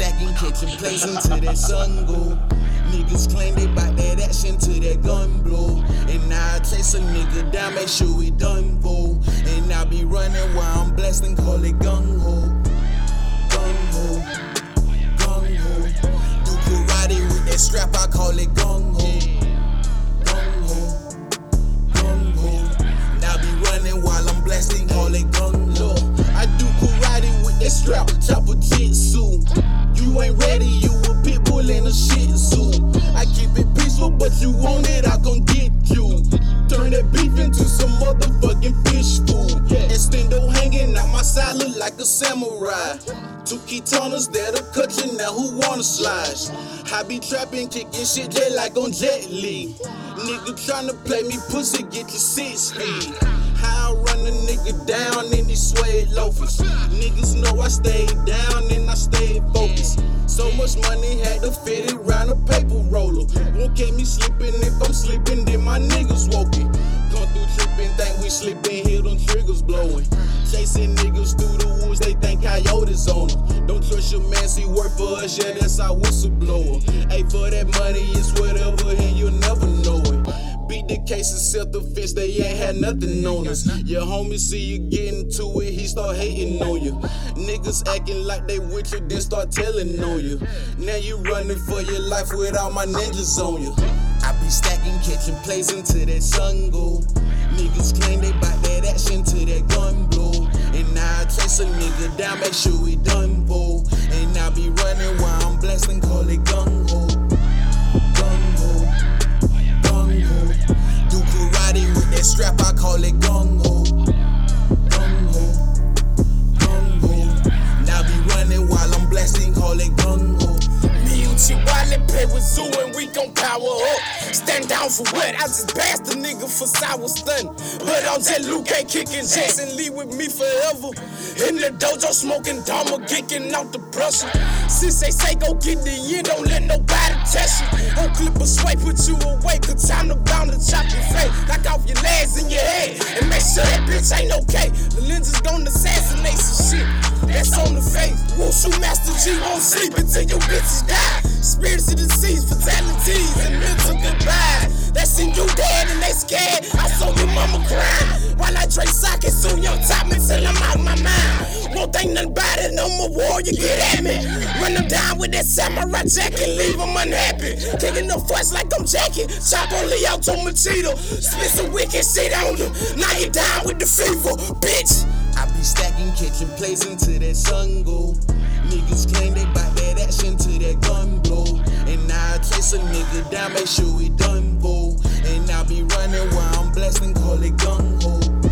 catching plays until that sun go. Niggas claim they bout that action till that gun blow. And I chase a nigga down, make sure we done for. And I be running while I'm blasting, call it gung ho. Gung ho. Gung ho. Do karate with that strap, I call it gung ho. Gung ho. Gung ho. Now be running while I'm blasting, call it gung ho. I do karate with that strap, chopper jitsu. You ain't ready, you a pit bull and a shih tzu. I keep it peaceful, but you want it, I gon' get you. Turn that beef into some motherfucking fish food. Extendo hanging out my side, look like a samurai. Two katanas that'll cut you now, who wanna slide? I be trapping, kicking shit just like on Jet Li. Nigga tryna play me pussy, get your six speed. How I run a nigga down in these suede loafers. Niggas know I stay down and I stay focused. So much money had to fit it round a paper roller. Won't keep me sleeping if I'm sleeping, then my niggas woken. Come through tripping, think we slipping, hear them triggers blowing. Chasing niggas through the woods, they think coyotes on them. Don't trust your man, see work for us, yeah, that's our whistleblower. Hey, for that money, it's whatever, and you'll never know it. Beat the case and self defense, they ain't had nothing on us. Your homie see you getting to it, he start hating on you. Niggas acting like they with you, then start telling on you. Now you running for your life with all my ninjas on you. I be stacking, catching plays until that sun go. Niggas claim they bout that action till that gun blow. And I chase a nigga down, make sure we done for. And I be running while I'm blasting, call it gung ho. Gung ho. Gung ho. Do karate with that strap, I call it gung ho. Gung ho. Gung ho. Now be running while I'm blasting, call it gung ho. Me and Chihuahua play with Zoo and we gon' power up. Stand down for what? I just passed the nigga for sour stun. But I'm just Luke ain't kicking Jackson Lee with me forever. In the dojo smoking Dharma, kicking out the pressure. Since they say go get the year, don't let nobody test you. On clip a sway, put you away, cause time to bound to chop your face. Knock off your legs and your head, and make sure that bitch ain't okay. The lens lenses gon' assassinate some shit. That's on the face. Wushu Master G won't sleep until your bitches die. Spirits of disease, fatalities, Won't nothing about it, no more war, you get at me. Run them down with that samurai jacket, leave them unhappy. Taking the fuss like I'm Jackie. Chop on Leo to Machito. Spit some wicked shit on them. Now you down with the fever, bitch. I be stacking, catching plays until that sun go. Niggas claim they bout that action till that gun blow. And I chase a nigga down, make sure we done for. And I be running while I'm blasting, call it gung ho.